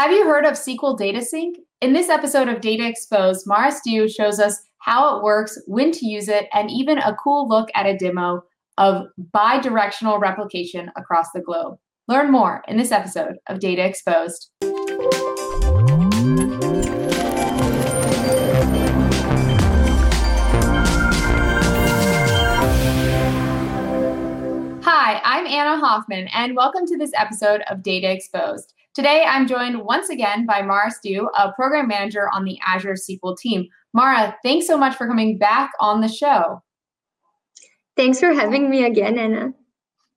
Have you heard of SQL Data Sync? In this episode of Data Exposed, Mara Steiu shows us how it works, when to use it, and even a cool look at a demo of bi-directional replication across the globe. Learn more in this episode of Data Exposed. Hi, I'm Anna Hoffman, and welcome to this episode of Data Exposed. Today, I'm joined once again by Mara Steiu, a program manager on the Azure SQL team. Mara, thanks so much for coming back on the show. Thanks for having me again, Anna.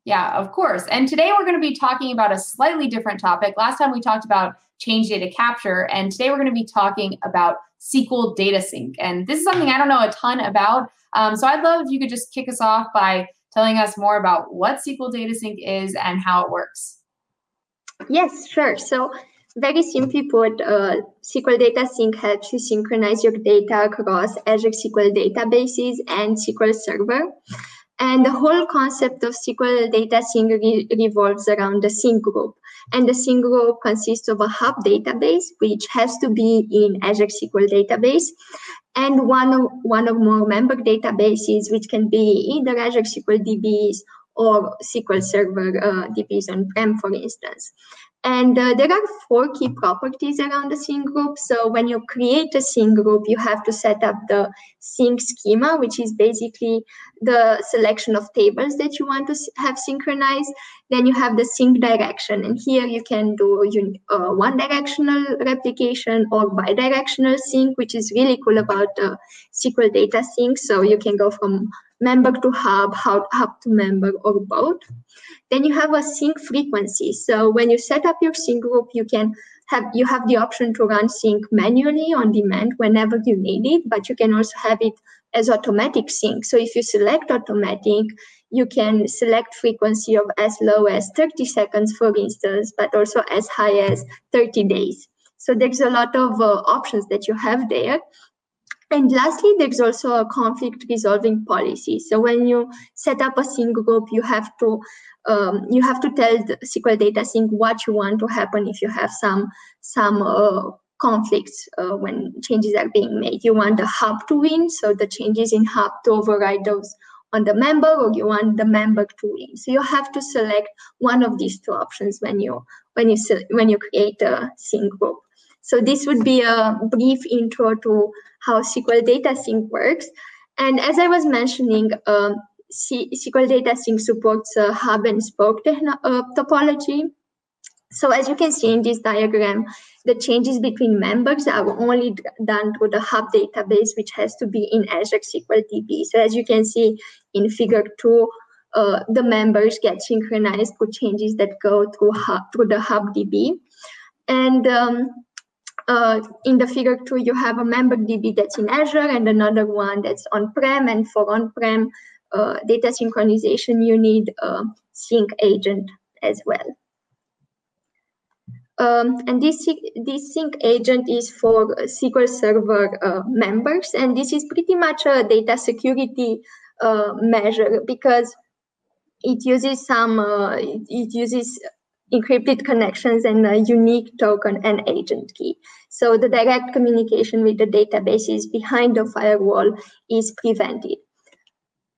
Yeah, of course. And today we're going to be talking about a slightly different topic. Last time we talked about change data capture, and today we're going to be talking about SQL data sync. And this is something I don't know a ton about. Um, so I'd love if you could just kick us off by telling us more about what SQL data sync is and how it works. Yes, sure. So very simply put, uh, SQL Data Sync helps you synchronize your data across Azure SQL databases and SQL Server. And the whole concept of SQL Data Sync re revolves around the sync group. And the sync group consists of a hub database, which has to be in Azure SQL database, and one of, one or more member databases, which can be either Azure SQL DBs or SQL Server uh, DBs on-prem, for instance. And uh, there are four key properties around the sync group. So when you create a sync group, you have to set up the sync schema, which is basically the selection of tables that you want to have synchronized. Then you have the sync direction. And here you can do uh, one directional replication or bidirectional sync, which is really cool about the SQL data sync. So you can go from member to hub, hub to member, or both. Then you have a sync frequency. So when you set up your sync group, you can have you have the option to run sync manually on demand whenever you need it, but you can also have it as automatic sync. So if you select automatic, you can select frequency of as low as 30 seconds, for instance, but also as high as 30 days. So there's a lot of uh, options that you have there. And lastly, there's also a conflict resolving policy. So when you set up a sync group, you have to um, you have to tell the SQL data sync what you want to happen if you have some some uh, conflicts uh, when changes are being made. You want the hub to win, so the changes in hub to override those on the member, or you want the member to win. So you have to select one of these two options when you when you when you create a sync group. So this would be a brief intro to how SQL Data Sync works. And as I was mentioning, um, SQL Data Sync supports uh, hub and spoke uh, topology. So as you can see in this diagram, the changes between members are only done through the hub database, which has to be in Azure SQL DB. So as you can see in figure two, uh, the members get synchronized with changes that go through, hub, through the hub DB. And um, uh, in the figure two, you have a member DB that's in Azure and another one that's on-prem. And for on-prem uh, data synchronization, you need a sync agent as well. Um, and this, this sync agent is for SQL Server uh, members. And this is pretty much a data security uh, measure because it uses some, uh, it uses encrypted connections and a unique token and agent key. So the direct communication with the databases behind the firewall is prevented.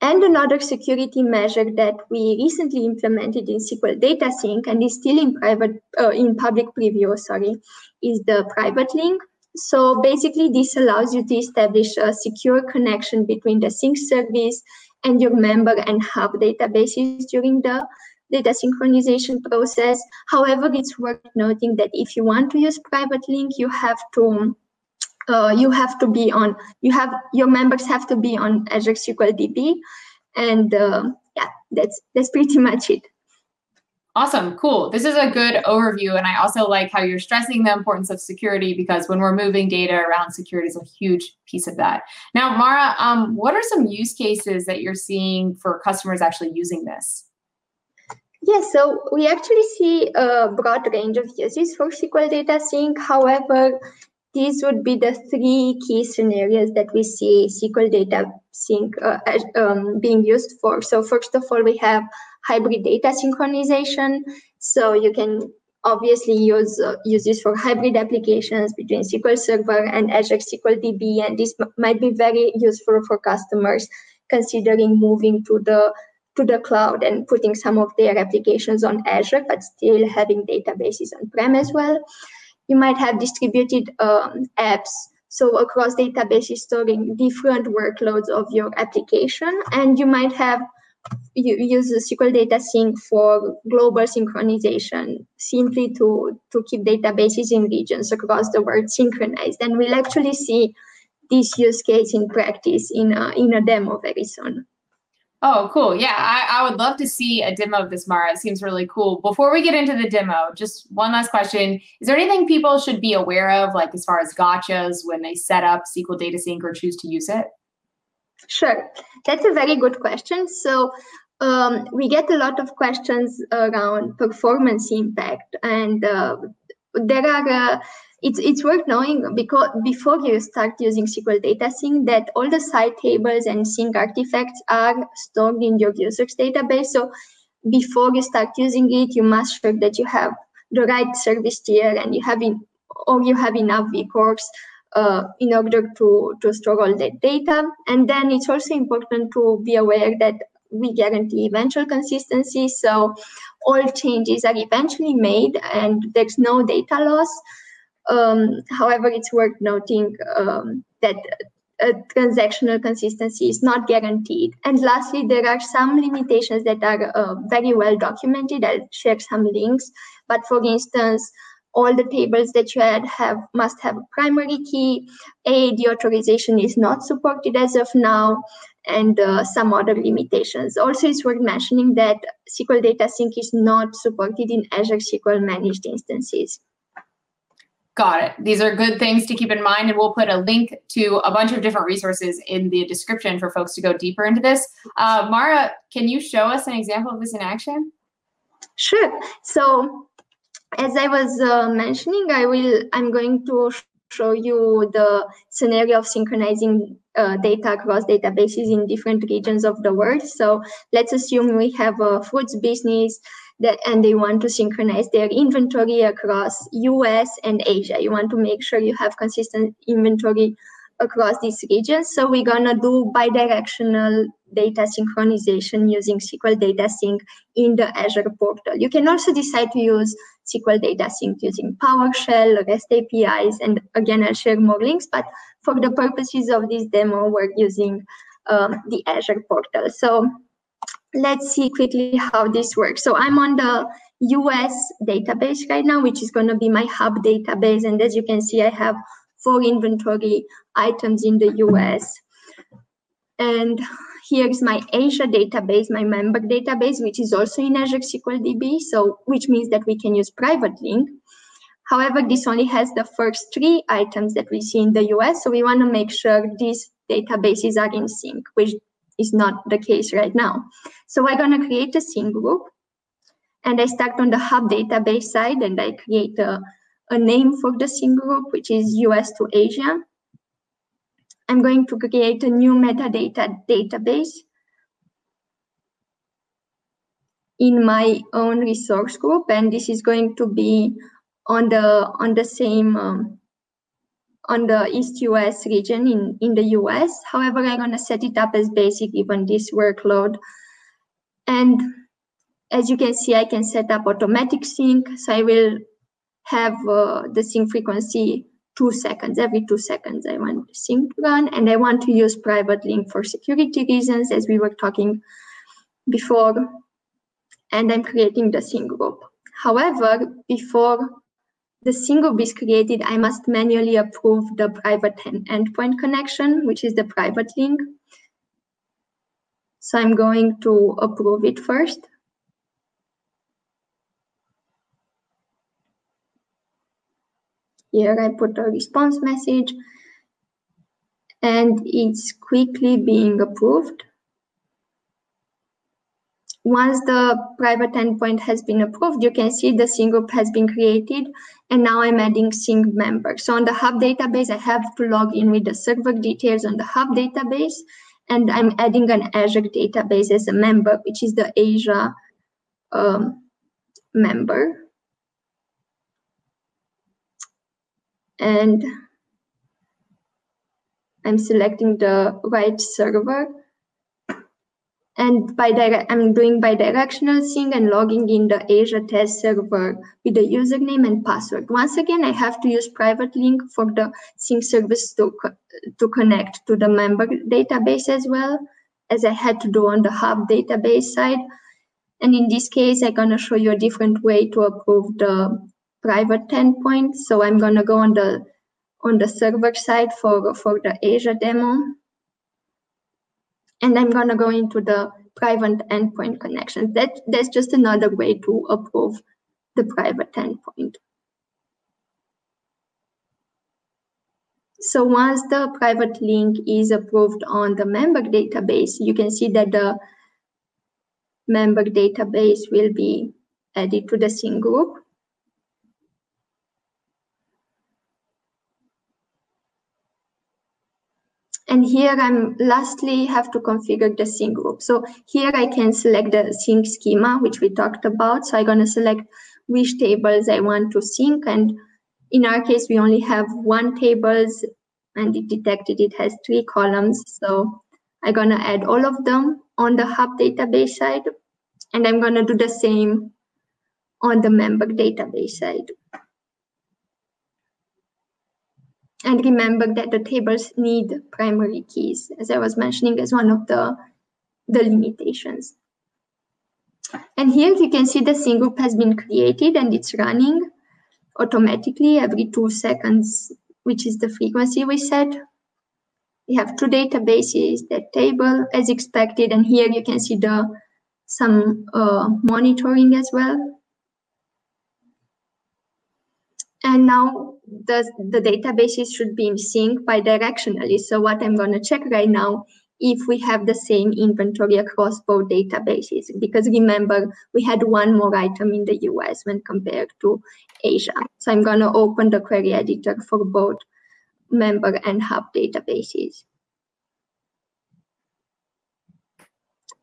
And another security measure that we recently implemented in SQL Data Sync and is still in private, uh, in public preview, sorry, is the private link. So basically, this allows you to establish a secure connection between the sync service and your member and hub databases during the data synchronization process. However, it's worth noting that if you want to use private link, you have to uh, you have to be on you have your members have to be on Azure SQL DB, and uh, yeah, that's that's pretty much it. Awesome, cool. This is a good overview, and I also like how you're stressing the importance of security because when we're moving data around, security is a huge piece of that. Now, Mara, um, what are some use cases that you're seeing for customers actually using this? Yes, so we actually see a broad range of uses for SQL data sync. However, these would be the three key scenarios that we see SQL data sync uh, um, being used for. So first of all, we have hybrid data synchronization. So you can obviously use uh, uses for hybrid applications between SQL Server and Azure SQL DB, and this might be very useful for customers considering moving to the to the cloud and putting some of their applications on Azure, but still having databases on-prem as well. You might have distributed um, apps, so across databases storing different workloads of your application, and you might have you use the SQL data sync for global synchronization, simply to, to keep databases in regions across the world synchronized. And we'll actually see this use case in practice in a, in a demo very soon. Oh, cool. Yeah, I, I would love to see a demo of this, Mara. It seems really cool. Before we get into the demo, just one last question. Is there anything people should be aware of, like as far as gotchas when they set up SQL Data Sync or choose to use it? Sure, that's a very good question. So um, we get a lot of questions around performance impact, and uh, there are. Uh, it's it's worth knowing because before you start using SQL Data Sync that all the side tables and sync artifacts are stored in your users database. So before you start using it, you must check that you have the right service tier and you have in, or you have enough vCores uh, in order to, to store all that data. And then it's also important to be aware that we guarantee eventual consistency. So all changes are eventually made and there's no data loss. Um, however, it's worth noting um, that transactional consistency is not guaranteed. And lastly, there are some limitations that are uh, very well documented. I'll share some links. But for instance, all the tables that you add have must have a primary key. AAD authorization is not supported as of now, and uh, some other limitations. Also, it's worth mentioning that SQL Data Sync is not supported in Azure SQL managed instances. Got it. These are good things to keep in mind, and we'll put a link to a bunch of different resources in the description for folks to go deeper into this. Uh, Mara, can you show us an example of this in action? Sure. So as I was uh, mentioning, I will, I'm going to show you the scenario of synchronizing uh, data across databases in different regions of the world. So let's assume we have a foods business that and they want to synchronize their inventory across US and Asia. You want to make sure you have consistent inventory across these regions. So we're gonna do bidirectional data synchronization using SQL Data Sync in the Azure portal. You can also decide to use SQL Data Sync using PowerShell, REST APIs, and again, I'll share more links, but for the purposes of this demo, we're using um, the Azure portal. So let's see quickly how this works. So I'm on the US database right now, which is going to be my hub database. And as you can see, I have four inventory items in the US. And here's my Asia database, my member database, which is also in Azure SQL DB, so which means that we can use private link. However, this only has the first three items that we see in the US, so we want to make sure these databases are in sync, which is not the case right now. So I'm going to create a sync group, and I start on the hub database side, and I create a, a name for the sync group, which is US to Asia. I'm going to create a new metadata database in my own resource group, and this is going to be on the on the same um, on the East US region in, in the US. However, I'm gonna set it up as basic given this workload. And as you can see, I can set up automatic sync. So I will have uh, the sync frequency two seconds, every two seconds I want the sync to run and I want to use private link for security reasons as we were talking before and I'm creating the sync group. However, before the single is created, I must manually approve the private endpoint connection, which is the private link. So I'm going to approve it first. Here I put a response message and it's quickly being approved. Once the private endpoint has been approved, you can see the single has been created and now I'm adding sync member. So on the Hub database, I have to log in with the server details on the Hub database, and I'm adding an Azure database as a member, which is the Asia um, member. And I'm selecting the right server and by dire- I'm doing bidirectional sync and logging in the Asia test server with the username and password. Once again, I have to use private link for the sync service to, co- to connect to the member database as well, as I had to do on the hub database side. And in this case, I'm gonna show you a different way to approve the private endpoint. So I'm gonna go on the on the server side for, for the Asia demo. And I'm gonna go into the private endpoint connection. That, that's just another way to approve the private endpoint. So once the private link is approved on the member database, you can see that the member database will be added to the sync group. And here I'm lastly have to configure the sync group. So here I can select the sync schema, which we talked about. So I'm gonna select which tables I want to sync. And in our case, we only have one tables and it detected it has three columns. So I'm gonna add all of them on the hub database side. And I'm gonna do the same on the member database side. And remember that the tables need primary keys, as I was mentioning as one of the, the limitations. And here you can see the sync group has been created and it's running automatically every two seconds, which is the frequency we set. We have two databases, that table as expected, and here you can see the some uh, monitoring as well. And now the, the databases should be in sync bidirectionally. So what I'm going to check right now, if we have the same inventory across both databases, because remember, we had one more item in the US when compared to Asia. So I'm going to open the query editor for both member and hub databases.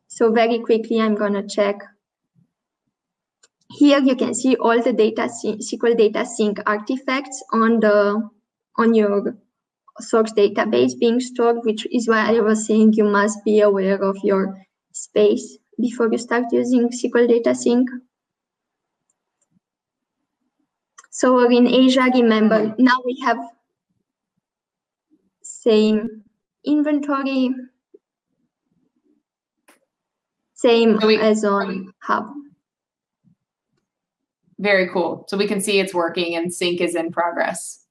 So very quickly, I'm going to check here you can see all the data SQL data sync artifacts on the on your source database being stored, which is why I was saying you must be aware of your space before you start using SQL data sync. So in Asia, remember, now we have same inventory, same so we, as on Hub. Very cool. So we can see it's working and sync is in progress.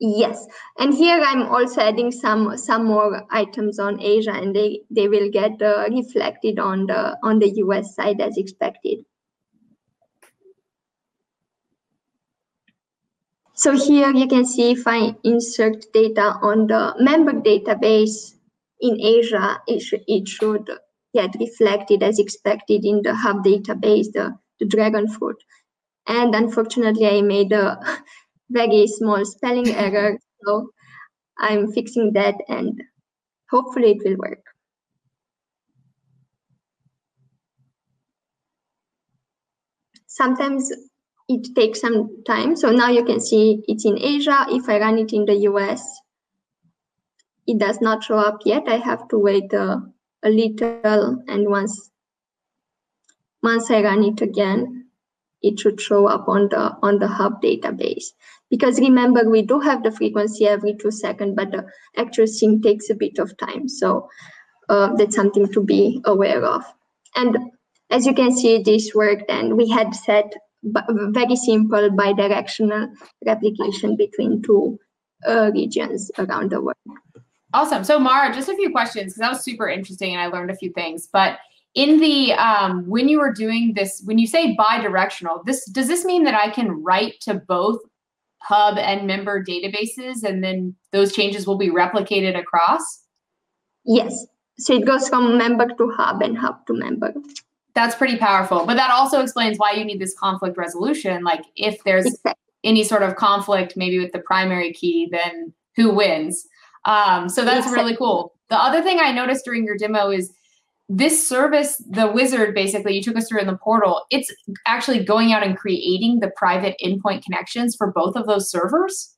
Yes, and here I'm also adding some some more items on Asia, and they they will get uh, reflected on the on the US side as expected. So here you can see if I insert data on the member database in Asia, it, sh it should get reflected as expected in the hub database, the, the dragon fruit and unfortunately i made a very small spelling error so i'm fixing that and hopefully it will work. Sometimes it takes some time so now you can see it's in asia. If i run it in the us it does not show up yet. I have to wait a, little and once once i run it again it should show up on the on the hub database. Because remember we do have the frequency every two seconds but the actual sync takes a bit of time. So uh, that's something to be aware of. And as you can see this worked and we had set very simple bidirectional replication between two uh, regions around the world. Awesome. So mara just a few questions because that was super interesting and i learned a few things. But in the um, when you are doing this when you say bi-directional this does this mean that i can write to both hub and member databases and then those changes will be replicated across? Yes. So it goes from member to hub and hub to member. That's pretty powerful but that also explains why you need this conflict resolution. Like if there's exactly. any sort of conflict maybe with the primary key then who wins? Um, so that's exactly. really cool. The other thing i noticed during your demo is this service, the wizard basically, you took us through in the portal, it's actually going out and creating the private endpoint connections for both of those servers?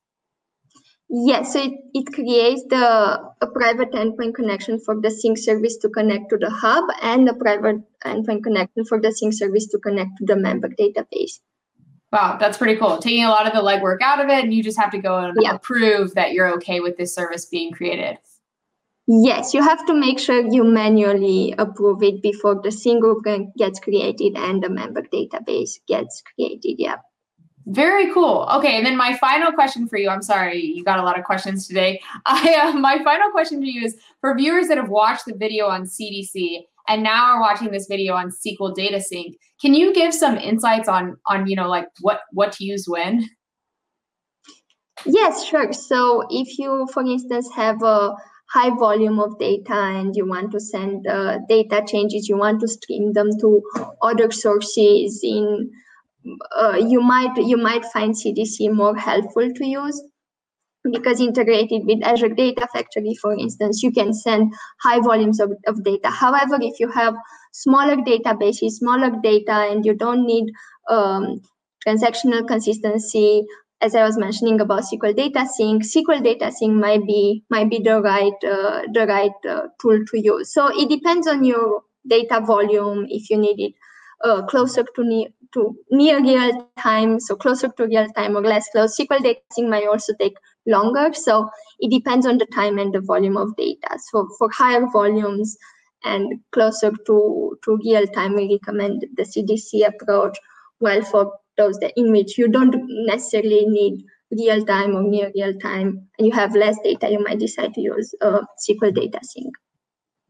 Yes, so it, it creates the a private endpoint connection for the sync service to connect to the hub and a private endpoint connection for the sync service to connect to the member database. Wow, that's pretty cool. Taking a lot of the legwork out of it, and you just have to go and Yeah. approve that you're okay with this service being created. Yes, you have to make sure you manually approve it before the sync group gets created and the member database gets created. Yeah. Very cool. Okay, and then my final question for you. I'm sorry, you got a lot of questions today. I uh, my final question to you is for viewers that have watched the video on CDC and now are watching this video on SQL Data Sync. Can you give some insights on on you know like what what to use when? Yes, sure. So if you, for instance, have a high volume of data and you want to send uh, data changes, you want to stream them to other sources in, uh, you might you might find CDC more helpful to use because integrated with Azure Data Factory, for instance, you can send high volumes of, of data. However, if you have smaller databases, smaller data, and you don't need um, transactional consistency, as I was mentioning about SQL Data Sync, SQL Data Sync might be might be the right uh, the right uh, tool to use. So it depends on your data volume. If you need it uh, closer to near to near real time, so closer to real time or less close. SQL Data Sync might also take longer. So it depends on the time and the volume of data. So for higher volumes and closer to to real time, we recommend the CDC approach. While for those that in which you don't necessarily need real time or near real time and you have less data, you might decide to use uh, SQL Data Sync.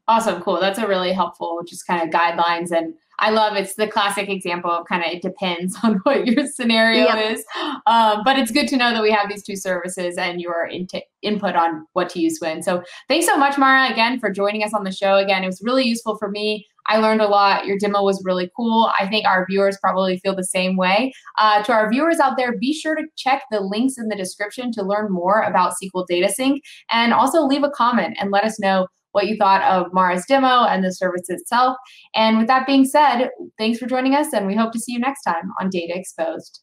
Awesome, cool. That's a really helpful just kind of guidelines and I love it's the classic example of kind of it depends on what your scenario Yep. is. Um, but it's good to know that we have these two services and your int- input on what to use when. So thanks so much, Mara, again for joining us on the show. Again, it was really useful for me. I learned a lot. Your demo was really cool. I think our viewers probably feel the same way. Uh, to our viewers out there, be sure to check the links in the description to learn more about SQL Data Sync and also leave a comment and let us know what you thought of Mara's demo and the service itself. And with that being said, thanks for joining us, and we hope to see you next time on Data Exposed.